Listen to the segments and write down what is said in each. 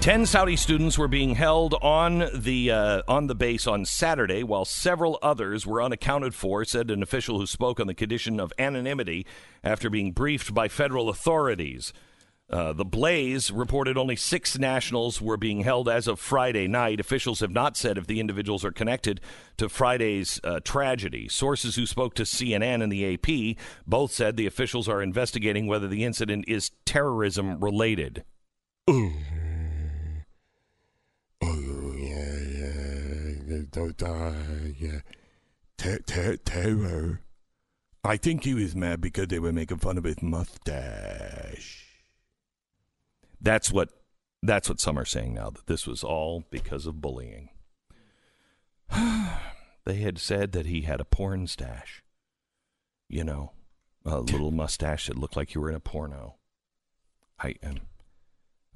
Ten Saudi students were being held on the uh, on the base on Saturday, while several others were unaccounted for. Said an official who spoke on the condition of anonymity after being briefed by federal authorities. Uh, the Blaze reported only six nationals were being held as of Friday night. Officials have not said if the individuals are connected to Friday's uh, tragedy. Sources who spoke to CNN and the AP both said the officials are investigating whether the incident is terrorism related. Oh yeah, terror. I think he was mad because they were making fun of his mustache. That's what that's what some are saying now that this was all because of bullying. they had said that he had a porn stash. You know, a little mustache that looked like you were in a porno. I am.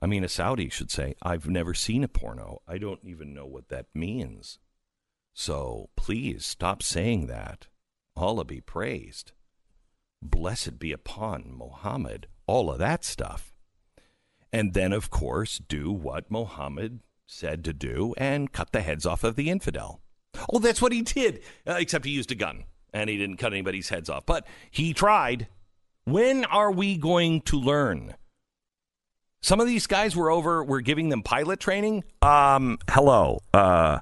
I mean, a Saudi should say, I've never seen a porno. I don't even know what that means. So please stop saying that. Allah be praised. Blessed be upon Muhammad. All of that stuff. And then, of course, do what Muhammad said to do and cut the heads off of the infidel. Oh, that's what he did, uh, except he used a gun and he didn't cut anybody's heads off. But he tried. When are we going to learn? Some of these guys were over, we're giving them pilot training. Um, hello. Uh,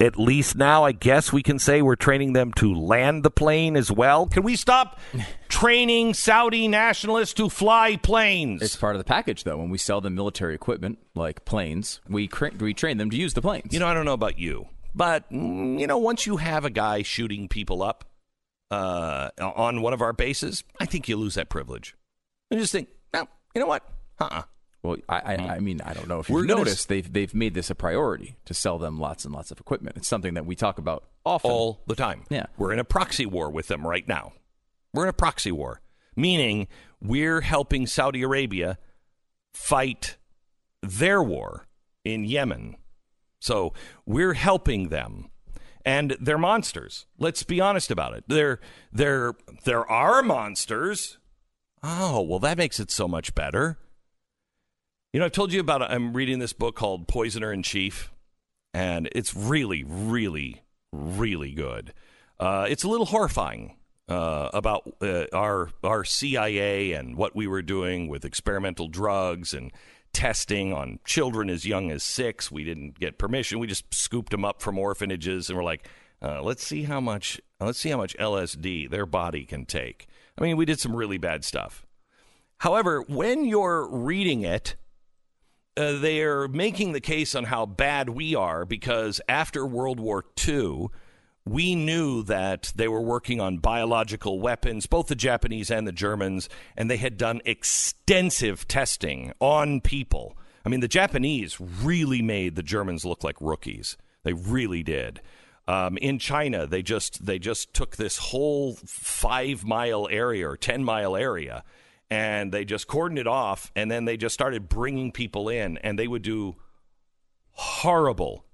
at least now, I guess we can say we're training them to land the plane as well. Can we stop training Saudi nationalists to fly planes? It's part of the package, though. When we sell them military equipment like planes, we cra- we train them to use the planes. You know, I don't know about you, but mm, you know, once you have a guy shooting people up uh, on one of our bases, I think you lose that privilege. I just think, no, you know what? Uh-uh. Well, I, I, hmm. I mean, I don't know if We're you've gonna noticed, they've they've made this a priority to sell them lots and lots of equipment. It's something that we talk about often. all the time. Yeah. We're in a proxy war with them right now. We're in a proxy war, meaning we're helping Saudi Arabia fight their war in Yemen. So we're helping them. And they're monsters. Let's be honest about it. They're they're there are monsters. Oh, well that makes it so much better. You know, I've told you about I'm reading this book called Poisoner in Chief, and it's really, really, really good. Uh, it's a little horrifying uh, about uh, our our CIA and what we were doing with experimental drugs and testing on children as young as six. We didn't get permission. We just scooped them up from orphanages, and we're like, uh, let's see how much let's see how much LSD their body can take. I mean, we did some really bad stuff. However, when you're reading it, uh, they're making the case on how bad we are because after World War II, we knew that they were working on biological weapons, both the Japanese and the Germans, and they had done extensive testing on people. I mean, the Japanese really made the Germans look like rookies. They really did. Um, in China, they just they just took this whole five mile area or ten mile area and they just cordoned it off and then they just started bringing people in and they would do horrible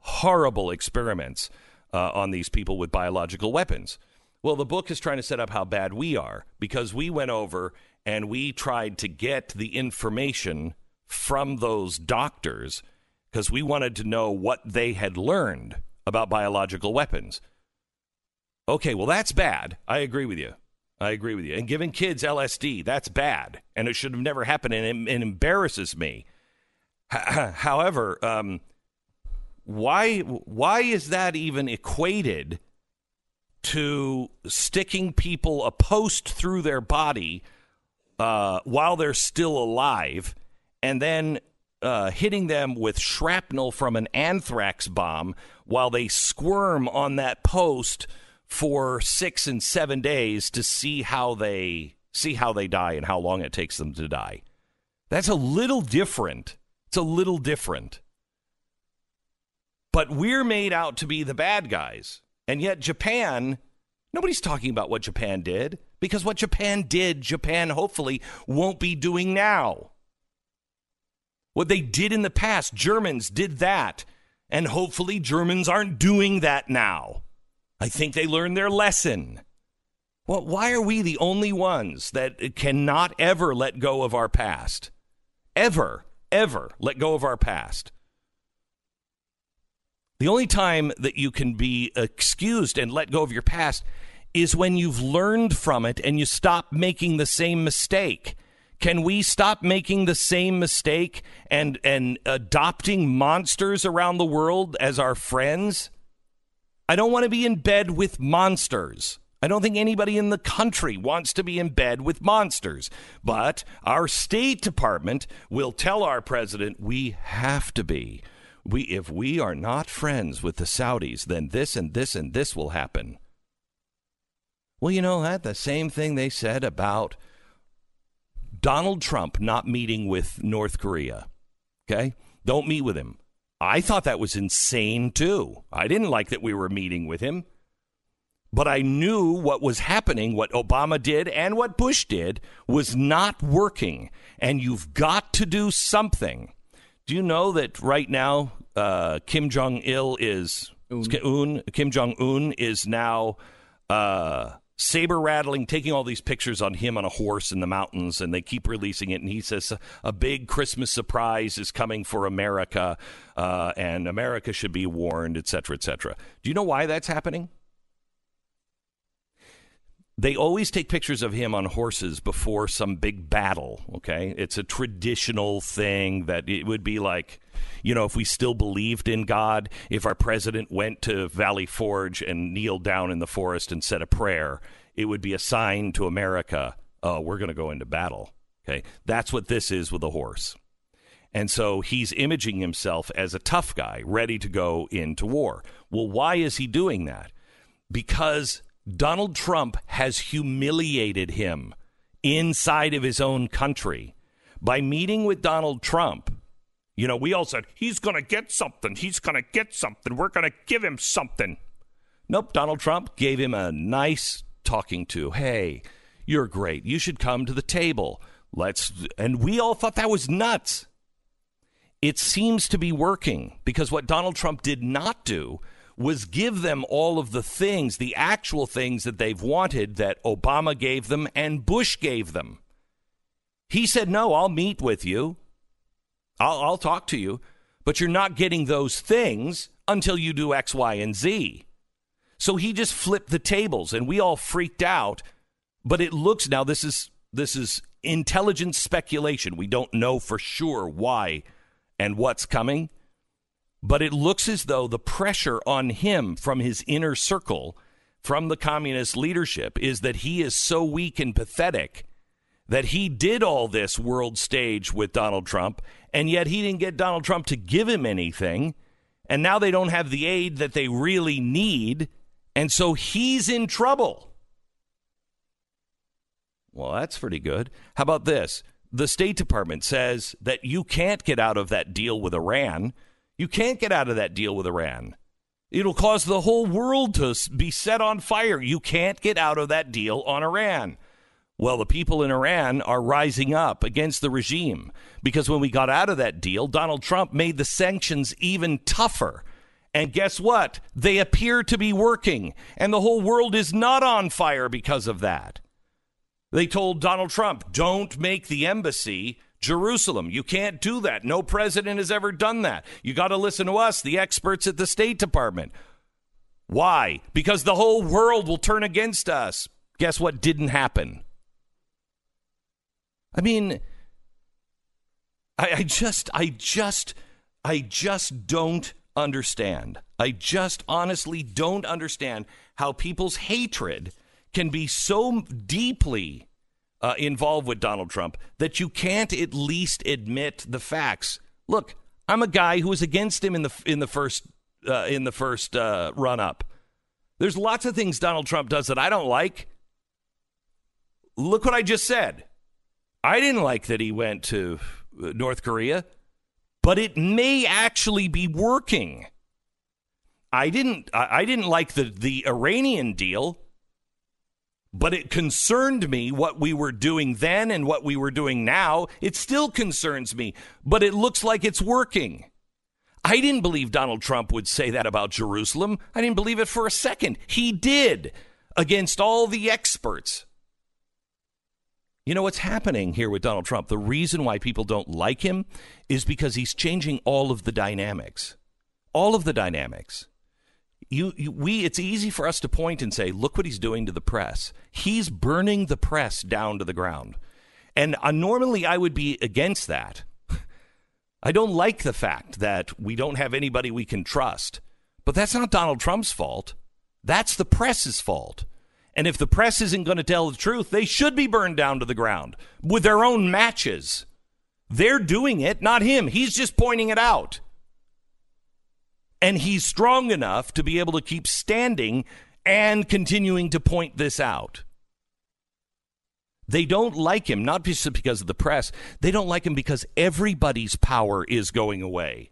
horrible experiments uh, on these people with biological weapons. Well the book is trying to set up how bad we are because we went over and we tried to get the information from those doctors because we wanted to know what they had learned about biological weapons. Okay well that's bad. I agree with you I agree with you. And giving kids LSD, that's bad. And it should have never happened. And it, it embarrasses me. However, um, why, why is that even equated to sticking people a post through their body uh, while they're still alive and then uh, hitting them with shrapnel from an anthrax bomb while they squirm on that post for six and seven days to see how they see how they die and how long it takes them to die. That's a little different. It's a little different. But we're made out to be the bad guys. And yet Japan, nobody's talking about what Japan did because what Japan did, Japan hopefully won't be doing now. What they did in the past, Germans did that. And hopefully Germans aren't doing that now. I think they learned their lesson. Well, why are we the only ones that cannot ever let go of our past? Ever. ever let go of our past. The only time that you can be excused and let go of your past is when you've learned from it and you stop making the same mistake. Can we stop making the same mistake and and adopting monsters around the world as our friends? I don't want to be in bed with monsters. I don't think anybody in the country wants to be in bed with monsters. But our State Department will tell our president we have to be. We, if we are not friends with the Saudis, then this and this and this will happen. Well, you know that the same thing they said about Donald Trump not meeting with North Korea. Okay? Don't meet with him. I thought that was insane too. I didn't like that we were meeting with him. But I knew what was happening, what Obama did and what Bush did was not working. And you've got to do something. Do you know that right now uh, Kim Jong Il is Un. Kim Jong Un is now uh, saber rattling, taking all these pictures on him on a horse in the mountains, and they keep releasing it. And he says a big Christmas surprise is coming for America, uh, and America should be warned, et cetera, et cetera. Do you know why that's happening? They always take pictures of him on horses before some big battle. Okay, it's a traditional thing that it would be like, you know, if we still believed in God, if our president went to Valley Forge and kneeled down in the forest and said a prayer, it would be a sign to America, oh, we're going to go into battle. Okay, that's what this is with a horse. And so he's imaging himself as a tough guy, ready to go into war. Well, why is he doing that? Because Donald Trump has humiliated him inside of his own country by meeting with Donald Trump. You know, we all said, he's going to get something. He's going to get something. We're going to give him something. Nope, Donald Trump gave him a nice talking to. Hey, you're great. You should come to the table. Let's. And we all thought that was nuts. It seems to be working because what Donald Trump did not do was give them all of the things, the actual things that they've wanted that Obama gave them and Bush gave them. He said, No, I'll meet with you. I'll, I'll talk to you, but you're not getting those things until you do X, Y, and Z. So he just flipped the tables and we all freaked out. But it looks now this is this is intelligent speculation. We don't know for sure why and what's coming. But it looks as though the pressure on him from his inner circle, from the communist leadership, is that he is so weak and pathetic that he did all this world stage with Donald Trump, and yet he didn't get Donald Trump to give him anything. And now they don't have the aid that they really need. And so he's in trouble. Well, that's pretty good. How about this? The State Department says that you can't get out of that deal with Iran you can't get out of that deal with Iran. It'll cause the whole world to be set on fire. You can't get out of that deal on Iran. Well, the people in Iran are rising up against the regime because when we got out of that deal, Donald Trump made the sanctions even tougher. And guess what? They appear to be working, and the whole world is not on fire because of that. They told Donald Trump, don't make the embassy Jerusalem. You can't do that. No president has ever done that. You got to listen to us, the experts at the State Department. Why? Because the whole world will turn against us. Guess what didn't happen? I mean, I, I just, I just, I just don't understand. I just honestly don't understand how people's hatred can be so deeply uh, involved with Donald Trump that you can't at least admit the facts. Look, I'm a guy who was against him in the in the first uh, in the first uh, run up. There's lots of things Donald Trump does that I don't like. Look what I just said. I didn't like that he went to uh, North Korea, but it may actually be working. I didn't I didn't like the the Iranian deal but it concerned me what we were doing then and what we were doing now. It still concerns me, but it looks like it's working. I didn't believe Donald Trump would say that about Jerusalem. I didn't believe it for a second. He did against all the experts. You know what's happening here with Donald Trump? The reason why people don't like him is because he's changing all of the dynamics. All of the dynamics. You, you, we it's easy for us to point and say, look what he's doing to the press. He's burning the press down to the ground. And uh, normally I would be against that. I don't like the fact that we don't have anybody we can trust. But that's not Donald Trump's fault. That's the press's fault. And if the press isn't going to tell the truth, they should be burned down to the ground with their own matches. They're doing it, not him. He's just pointing it out. And he's strong enough to be able to keep standing and continuing to point this out. They don't like him, not just because of the press. They don't like him because everybody's power is going away.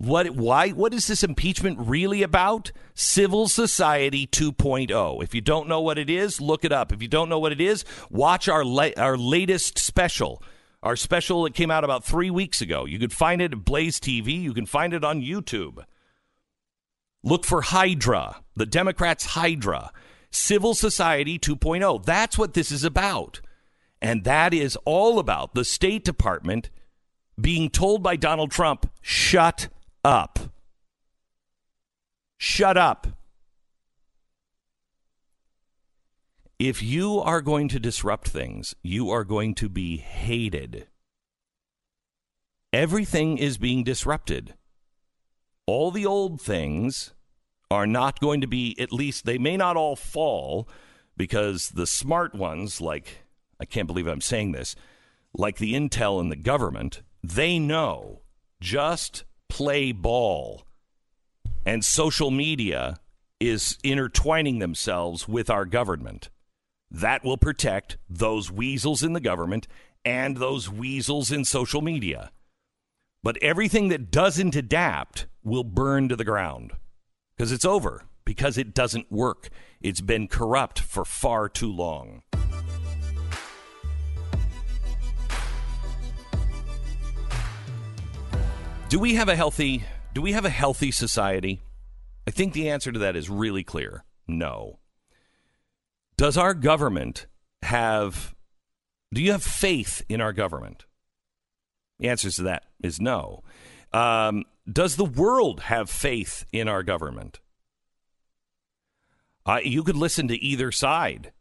What why what is this impeachment really about? Civil society 2.0. If you don't know what it is, look it up. If you don't know what it is, watch our la- our latest special. Our special that came out about 3 weeks ago. You can find it at Blaze TV, you can find it on YouTube. Look for Hydra, the Democrats Hydra. Civil Society 2.0. That's what this is about. And that is all about the State Department being told by Donald Trump, shut up. Shut up. If you are going to disrupt things, you are going to be hated. Everything is being disrupted. All the old things are not going to be, at least, they may not all fall because the smart ones, like I can't believe I'm saying this, like the intel and the government, they know just play ball. And social media is intertwining themselves with our government. That will protect those weasels in the government and those weasels in social media. But everything that doesn't adapt will burn to the ground because it's over, because it doesn't work. It's been corrupt for far too long. Do we have a healthy do we have a healthy society? I think the answer to that is really clear. No. Does our government have do you have faith in our government? The answer to that is no. Um, does the world have faith in our government? Uh, you could listen to either side.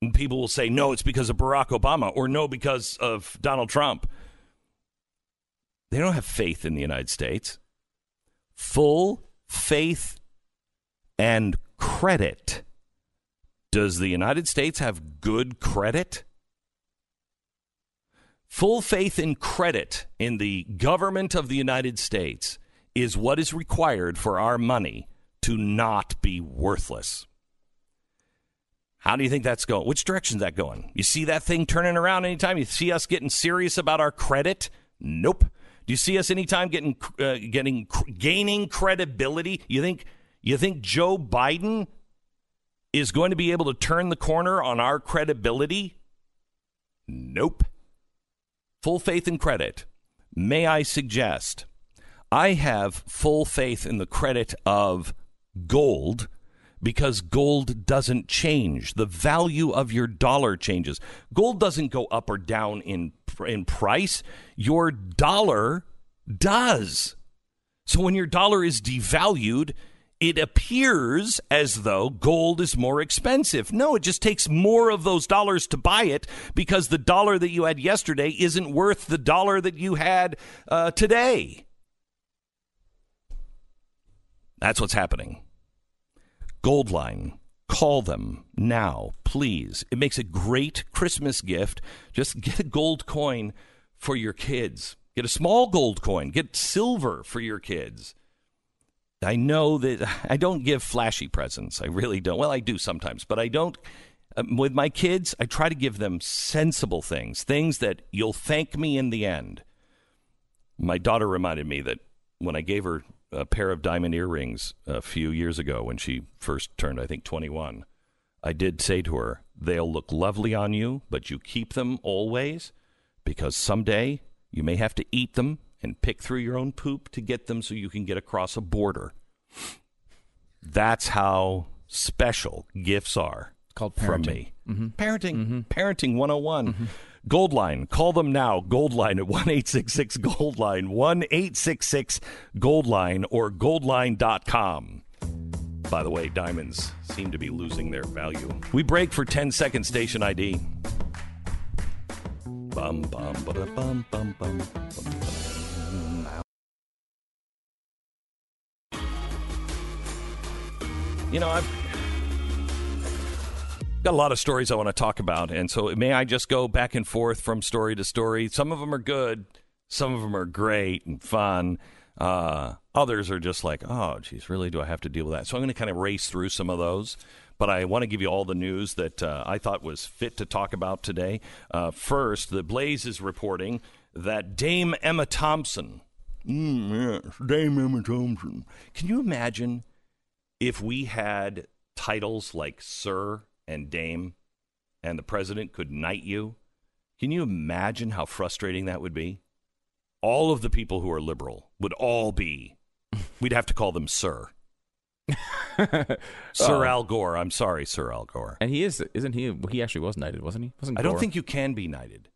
And people will say, no, it's because of Barack Obama, or no, because of Donald Trump. They don't have faith in the United States. Full faith and credit. Does the United States have good credit? Full faith and credit in the government of the United States is what is required for our money to not be worthless. How do you think that's going? Which direction is that going? You see that thing turning around anytime you see us getting serious about our credit? Nope. Do you see us anytime getting uh, getting gaining credibility? You think you think Joe Biden is going to be able to turn the corner on our credibility? Nope. Full faith and credit. May I suggest I have full faith in the credit of gold because gold doesn't change. The value of your dollar changes. Gold doesn't go up or down in in price. Your dollar does. So when your dollar is devalued, it appears as though gold is more expensive. No, it just takes more of those dollars to buy it because the dollar that you had yesterday isn't worth the dollar that you had uh, today. That's what's happening. Goldline. Call them now, please. It makes a great Christmas gift. Just get a gold coin for your kids. Get a small gold coin. Get silver for your kids. I know that I don't give flashy presents. I really don't. Well, I do sometimes, but I don't. Um, with my kids, I try to give them sensible things, things that you'll thank me in the end. My daughter reminded me that when I gave her a pair of diamond earrings a few years ago when she first turned, I think, 21. I did say to her, they'll look lovely on you, but you keep them always because someday you may have to eat them and pick through your own poop to get them so you can get across a border. That's how special gifts are. called from parenting. Mm-hmm. me. Parenting, parenting 101. Goldline, call them now. Goldline at 1 866 Goldline, 1 866 Goldline or goldline.com. By the way, diamonds seem to be losing their value. We break for 10 second station ID. Bum, bum, ba bum, bum, bum, bum, bum. You know, I've got a lot of stories I want to talk about, and so may I just go back and forth from story to story? Some of them are good, some of them are great and fun. Uh, others are just like, oh, geez, really? Do I have to deal with that? So I'm going to kind of race through some of those. But I want to give you all the news that uh, I thought was fit to talk about today. Uh, first, the Blaze is reporting that Dame Emma Thompson. Mm, yes, Dame Emma Thompson. Can you imagine if we had titles like Sir and Dame and the president could knight you? Can you imagine how frustrating that would be? All of the people who are liberal would all be, we'd have to call them Sir. Sir oh. Al Gore. I'm sorry, Sir Al Gore. And he is, isn't he? He actually was knighted, wasn't he? Wasn't I don't Gore? think you can be knighted.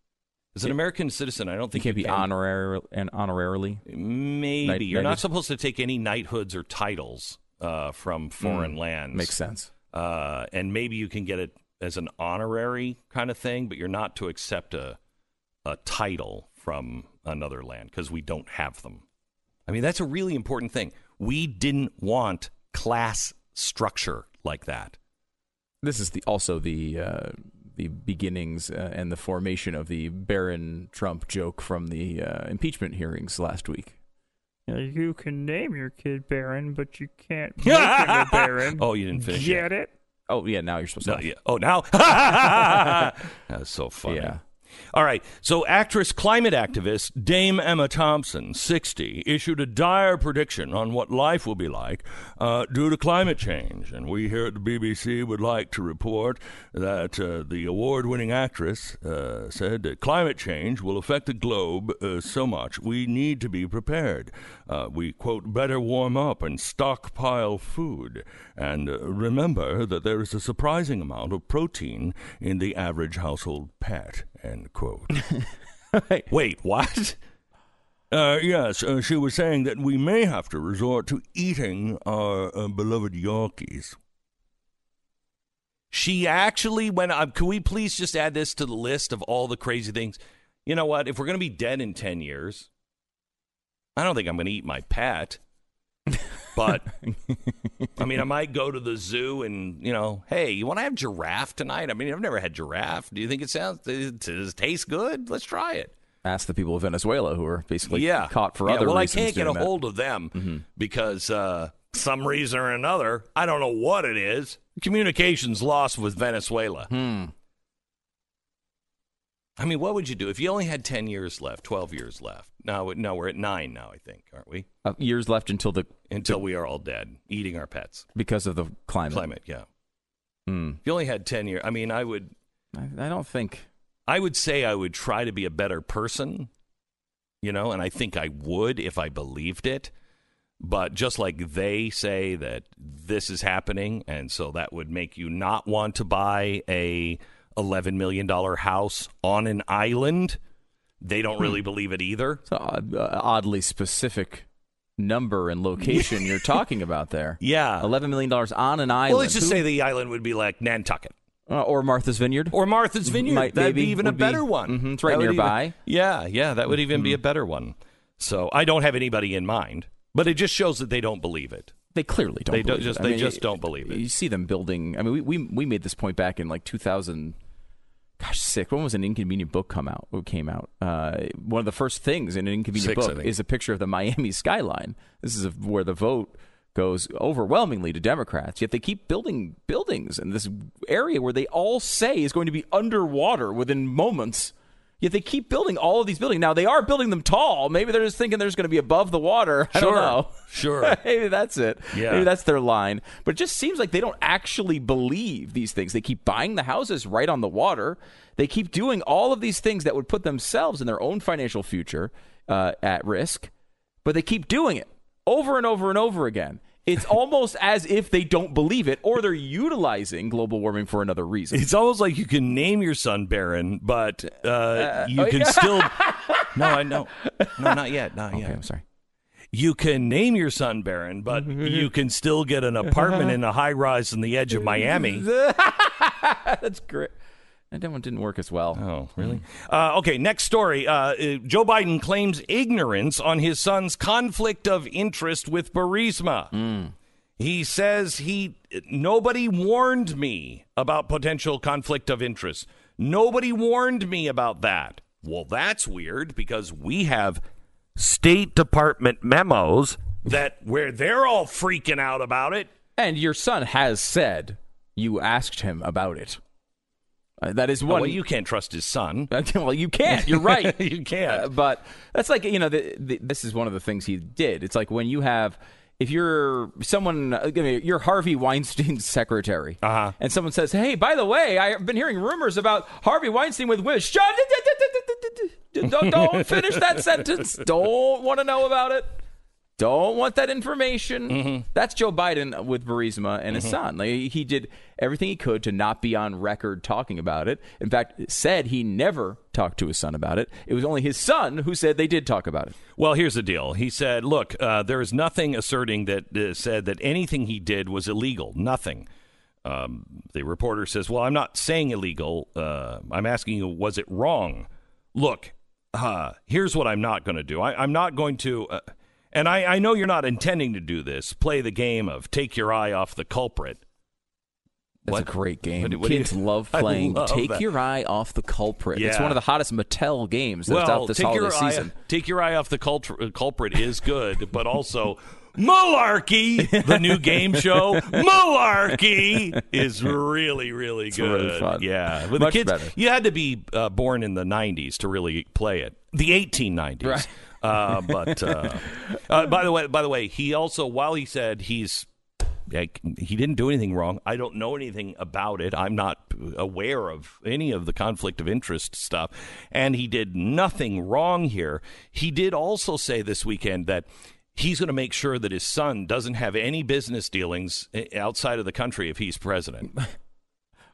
As an American citizen, I don't you think can't be can. honorary and honorarily. Maybe. Knight- You're not supposed to take any knighthoods or titles uh, from foreign Mm, lands. Makes sense. uh, and maybe you can get it as an honorary kind of thing, but you're not to accept a a title from another land because we don't have them. I mean, that's a really important thing. We didn't want class structure like that. This is the also the uh, the beginnings uh, and the formation of the Barron Trump joke from the uh, impeachment hearings last week. You can name your kid Barron, but you can't make him a Baron. Oh, you didn't finish Get it? Oh yeah, now you're supposed No, to. yeah. Oh, now that's so funny. Yeah. All right. So, actress climate activist Dame Emma Thompson, 60, issued a dire prediction on what life will be like uh, due to climate change. And we here at the BBC would like to report that uh, the award winning actress uh, said that climate change will affect the globe uh, so much we need to be prepared. Uh, we, quote, better warm up and stockpile food. And uh, remember that there is a surprising amount of protein in the average household pet, end quote. Wait, what? Uh, yes, uh, she was saying that we may have to resort to eating our uh, beloved Yorkies. She actually went. Uh, can we please just add this to the list of all the crazy things? You know what? If we're going to be dead in 10 years, I don't think I'm going to eat my pet. But I mean, I might go to the zoo and you know, hey, you want to have giraffe tonight? I mean, I've never had giraffe. Do you think it sounds does it taste good? Let's try it. Ask the people of Venezuela who are basically yeah, caught for yeah, other well. I can't get a that. Mm-hmm. hold of them because uh, some reason or another, I don't know what it is. Communications lost with Venezuela. Hmm. I mean, what would you do if you only had ten years left, twelve years left? Now, no, we're at nine now. I think, aren't we? Uh, years left until the Until we are all dead, eating our pets. because of the climate. Climate, yeah. Hmm. If you only had ten years, I mean, I would, I, I don't think. I would say I would try to be a better person, you know, and I think I would if I believed it. But just like they say that this is happening, and so that would make you not want to buy a eleven million dollar house on an island. They don't really believe it either. It's an oddly specific number and location you're talking about there. Yeah. Eleven million dollars on an island. Well, let's just Who- say the island would be like Nantucket uh, or Martha's Vineyard. or Martha's Vineyard. Might- That'd be even a would be- better one. Mhm, it's right That would even- nearby. yeah, yeah, that would even be a better one. So I don't have anybody in mind, but it just shows that they don't believe it. They clearly don't. They don't just- it. I they mean, just don't believe it. You see them building. I mean, we we, we made this point back in like 2000. Gosh, sick. When was an inconvenient book come out? What came out? Uh, one of the first things in an inconvenient Six, book is a picture of the Miami skyline. This is a, where the vote goes overwhelmingly to Democrats. Yet they keep building buildings in this area where they all say is going to be underwater within moments. Yet they keep building all of these buildings. Now they are building them tall. Maybe they're just thinking they're just going to be above the water. I don't Sure. know. Sure. Maybe that's it. Yeah. Maybe that's their line. But it just seems like they don't actually believe these things. They keep buying the houses right on the water. They keep doing all of these things that would put themselves and their own financial future uh, at risk. But they keep doing it over and over and over again. It's almost as if they don't believe it or they're utilizing global warming for another reason. It's almost like you can name your son Barron, but uh, you oh, can yeah. still. No, I know. No, not yet. Not Okay, yet. I'm sorry. You can name your son Barron, but you can still get an apartment in a high rise on the edge of Miami. That's great. That one didn't work as well. Oh, really? Uh, okay, next story. Uh, uh, Joe Biden claims ignorance on his son's conflict of interest with Burisma. He says he nobody warned me about potential conflict of interest. Nobody warned me about that. Well, that's weird because we have State Department memos that where they're all freaking out about it. And your son has said you asked him about it. Uh, that is Oh, one. well, you can't trust his son. well, you can't. You're right. you can't. Uh, but that's like you know, the, the, this is one of the things he did. It's like when you have. If you're someone, uh, you're Harvey Weinstein's secretary, Uh-huh. and someone says, "Hey, by the way, I've been hearing rumors about Harvey Weinstein with Wish." Don't, don't finish that sentence. Don't want to know about it. Don't want that information. Mm-hmm. That's Joe Biden with Burisma and his son. Like, he did everything he could to not be on record talking about it. In fact, said he never talked to his son about it. It was only his son who said they did talk about it. Well, here's the deal. He said, "Look, uh, there is nothing asserting that uh, said that anything he did was illegal. Nothing." Um, the reporter says, "Well, I'm not saying illegal. Uh, I'm asking you, was it wrong?" Look, uh, here's what I'm not going to do. I, I'm not going to, uh, and I, I know you're not intending to do this. Play the game of take your eye off the culprit. That's What? a great game. What what do you- Kids love playing. love Take that. your eye off the culprit. It's one of the hottest Mattel games that's well, out this holiday season. eye, take your eye off the cult- uh, culprit is good, but also Malarkey, the new game show, Malarkey is really, really good. really fun. Yeah, with Much the kids, better. you had to be uh, born in the '90s to really play it. The 1890s. Right. Uh, but uh, uh, by the way, by the way, he also while he said he's like, he didn't do anything wrong. I don't know anything about it. I'm not aware of any of the conflict of interest stuff. And he did nothing wrong here. He did also say this weekend that he's going to make sure that his son doesn't have any business dealings eh, outside of the country if he's president.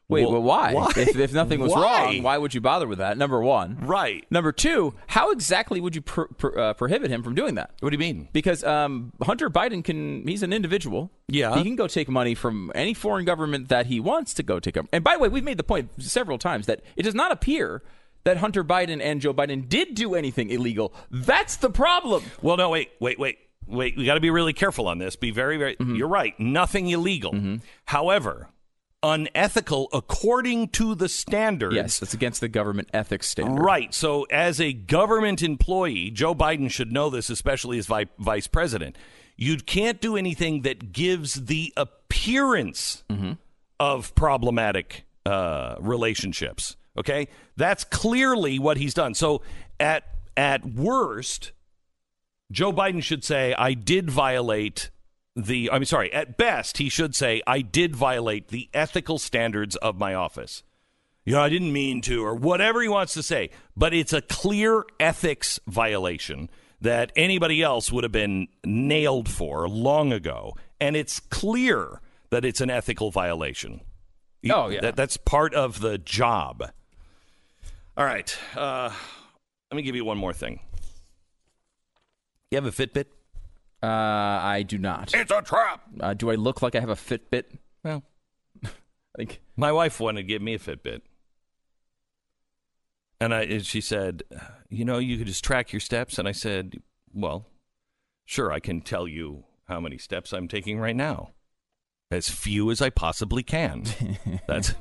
Wait, Well, well, why? why? If, if nothing was Why? wrong, why would you bother with that? Number one. right. Number two, how exactly would you pro- pro- uh, prohibit him from doing that? What do you mean? Because um, Hunter Biden can, he's an individual. Yeah. He can go take money from any foreign government that he wants to go take. And by the way, we've made the point several times that it does not appear that Hunter Biden and Joe Biden did do anything illegal. That's the problem. Well, no, wait, wait, wait, wait. We got to be really careful on this. Be very, very. Mm-hmm. You're right. Nothing illegal. However, unethical according to the standards. Yes, it's against the government ethics standard. Right. So, as a government employee, Joe Biden should know this, especially as vi- vice president. You can't do anything that gives the appearance of problematic uh, relationships. Okay, that's clearly what he's done. So, at at worst, Joe Biden should say, "I did violate." The I'm sorry. At best, he should say, "I did violate the ethical standards of my office." you know, I didn't mean to, or whatever he wants to say. But it's a clear ethics violation that anybody else would have been nailed for long ago. And it's clear that it's an ethical violation. Oh, yeah. That, that's part of the job. All right. Uh, let me give you one more thing. You have a Fitbit? Uh, I do not. It's a trap. Uh, do I look like I have a Fitbit? Well, I think My wife wanted to give me a Fitbit. And I and she said, "You know, you could just track your steps." And I said, "Well, sure, I can tell you how many steps I'm taking right now. As few as I possibly can." That's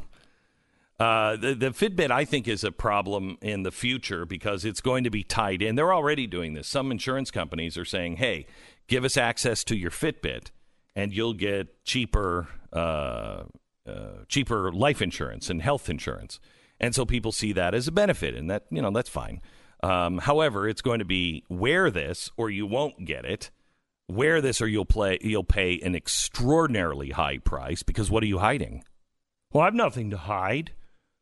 uh, the the Fitbit. I think is a problem in the future because it's going to be tied in. They're already doing this. Some insurance companies are saying, "Hey, give us access to your Fitbit, and you'll get cheaper." Uh, uh, cheaper life insurance and health insurance, and so people see that as a benefit, and that you know that's fine. Um, however, it's going to be wear this or you won't get it. Wear this or you'll play you'll pay an extraordinarily high price because what are you hiding? Well, I've nothing to hide,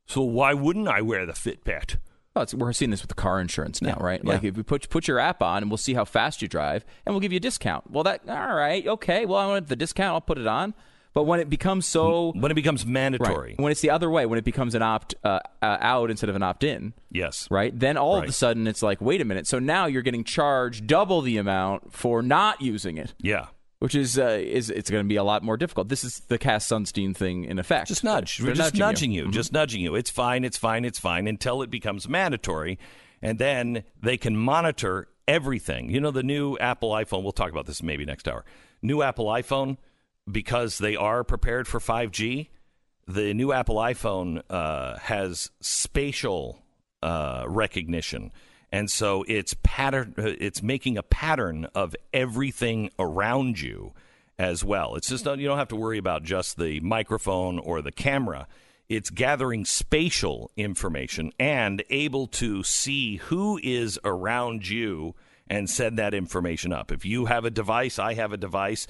so why wouldn't I wear the Fitbit? It's, we're seeing this with the car insurance now, Yeah, right? yeah. Like if we put put your app on, and we'll see how fast you drive, and we'll give you a discount. Well, that all right, okay. Well, I want the discount. I'll put it on. But when it becomes so when it becomes mandatory. Right. When it's the other way, when it becomes an opt uh, uh, out instead of an opt in, Yes. right? Then all of a sudden it's like, wait a minute. So now you're getting charged double the amount for not using it, Yeah. Which is uh, is it's going to be a lot more difficult. This is the Cass Sunstein thing in effect. Just nudge. We're just nudging you. Mhm. Just nudging you. It's fine. It's fine. It's fine until it becomes mandatory, and then they can monitor everything. You know, the new Apple iPhone. We'll talk about this maybe next hour. New Apple iPhone because they are prepared for 5G. The new Apple iPhone uh, has spatial uh, recognition, and so it's pattern. uh, It's making a pattern of everything around you as well. It's just you don't have to worry about just the microphone or the camera. It's gathering spatial information and able to see who is around you and send that information up. If you have a device, I have a device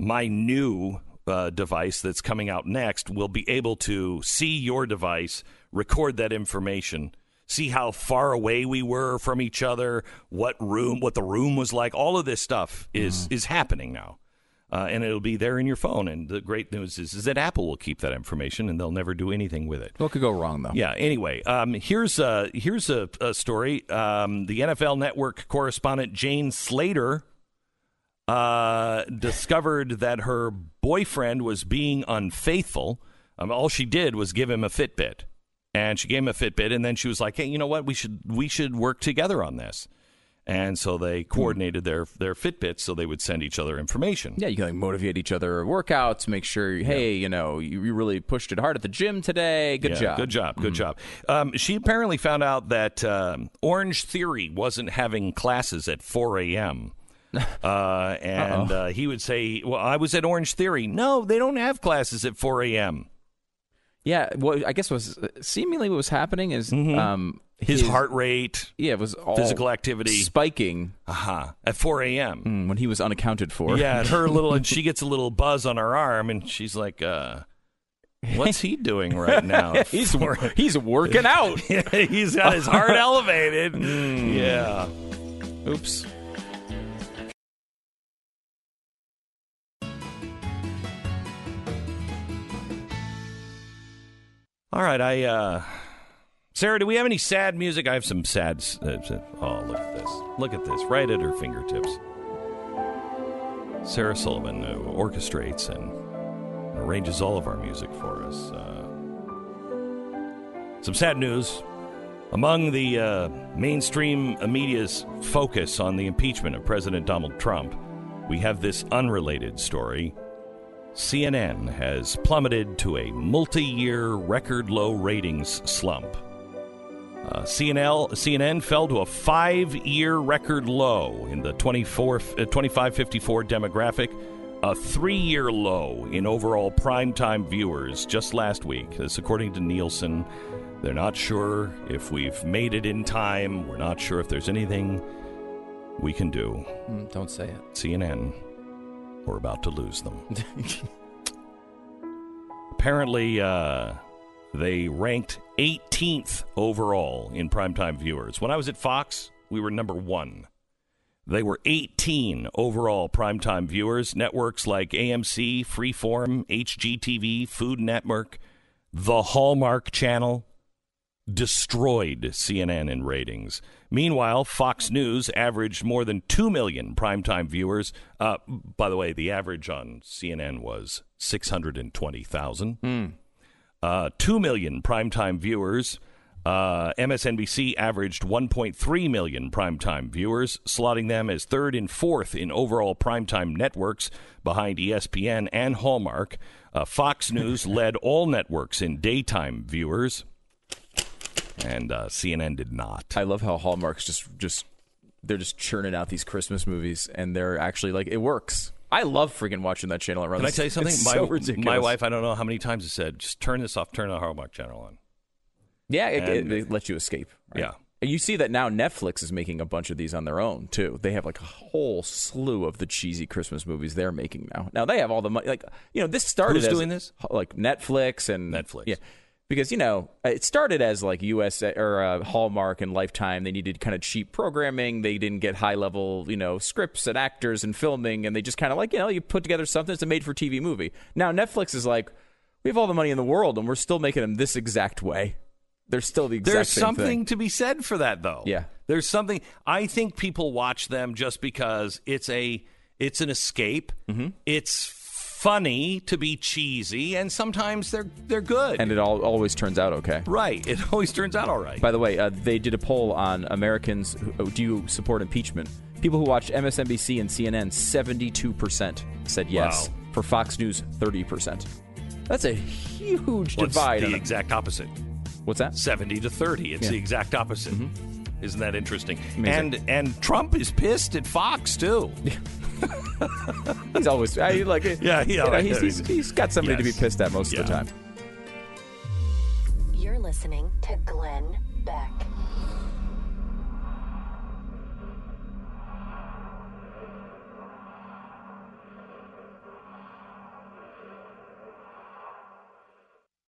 my new uh, device that's coming out next will be able to see your device, record that information, see how far away we were from each other, what room, what the room was like. All of this stuff is is happening now. Uh, and it'll be there in your phone. And the great news is, is that Apple will keep that information, and they'll never do anything with it. What could go wrong though? Yeah. Anyway, um, here's a here's a, a story. Um, the NFL Network correspondent Jane Slater uh, discovered that her boyfriend was being unfaithful. Um, all she did was give him a Fitbit, and she gave him a Fitbit, and then she was like, "Hey, you know what? We should we should work together on this." And so they coordinated their their Fitbits so they would send each other information. Yeah, you can like motivate each other workouts, make sure, hey, you know, you, you really pushed it hard at the gym today. Good Yeah, job. Good job. Good job. Um, she apparently found out that um, Orange Theory wasn't having classes at 4 a.m. Uh, and uh, he would say, Well, I was at Orange Theory. No, they don't have classes at 4 a.m. Yeah, what I guess what was seemingly what was happening is um Mm-hmm. His, heart rate, yeah, it was all physical activity. spiking uh-huh, at 4 a.m. mm, when he was unaccounted for. Yeah, and her little, and she gets a little buzz on her arm, and she's like, uh, What's he doing right now? he's 4 he's working out. He's got his heart elevated. Yeah. Oops. All right, I uh Sarah, do we have any sad music? I have some sad uh, Oh, look at this. Look at this right at her fingertips. Sarah Sullivan uh, orchestrates and arranges all of our music for us. Uh, some sad news. Among the uh, mainstream media's focus on the impeachment of President Donald Trump, we have this unrelated story. CNN has plummeted to a multi year record low ratings slump. Uh, CNL, CNN fell to a five year record low in the 24, uh, 2554 demographic, a three year low in overall primetime viewers just last week. This, according to Nielsen. They're not sure if we've made it in time. We're not sure if there's anything we can do. Mm, don't say it. CNN, we're about to lose them. Apparently, uh, they ranked 18th overall in primetime viewers. When I was at Fox, we were number one. They were 18 overall primetime viewers. Networks like AMC, Freeform, HGTV, Food Network, the Hallmark Channel destroyed CNN in ratings. Meanwhile, Fox News averaged more than 2 million primetime viewers. Uh, by the way, the average on CNN was 620,000. Uh, 2 million primetime viewers. Uh, MSNBC averaged 1.3 million primetime viewers, slotting them as third and fourth in overall primetime networks behind ESPN and Hallmark. Uh, Fox News led all networks in daytime viewers, and uh, CNN did not. I love how Hallmark's just just they're just churning out these Christmas movies, and they're actually like it works. I love freaking watching that channel. Can I tell you something? It's my, so ridiculous. my wife, I don't know how many times has said, just turn this off, turn the Hallmark channel on. Yeah, it, And- it, it lets you escape. right? Yeah. And you see that now Netflix is making a bunch of these on their own too. They have like a whole slew of the cheesy Christmas movies they're making now. Now they have all the money. Like you know, this started Who's as- doing this? Like Netflix and Netflix. Yeah, because you know it started as like USA or uh, Hallmark and Lifetime. They needed kind of cheap programming. They didn't get high level, you know, scripts and actors and filming, and they just kind of like you know you put together something. that's a made for TV movie. Now Netflix is like, we have all the money in the world, and we're still making them this exact way. They're still the exact There's something thing. to be said for that, though. Yeah. There's something. I think people watch them just because it's a it's an escape. Mm-hmm. It's funny to be cheesy, and sometimes they're they're good. and it all always turns out okay. right. It always turns out all right. By the way, uh, they did a poll on Americans who do you support impeachment. People who watch MSNBC and CNN, seventy-two percent said yes. Wow. For Fox News, thirty percent. That's a huge What's divide. the exact opposite? What's that? Seventy to thirty. It's Yeah. the exact opposite. Isn't that interesting? Amazing. And and Trump is pissed at Fox too. He's always I, like Yeah, you know, he's, he's, he's got somebody to be pissed at most Yeah. of the time. You're listening to Glenn Beck.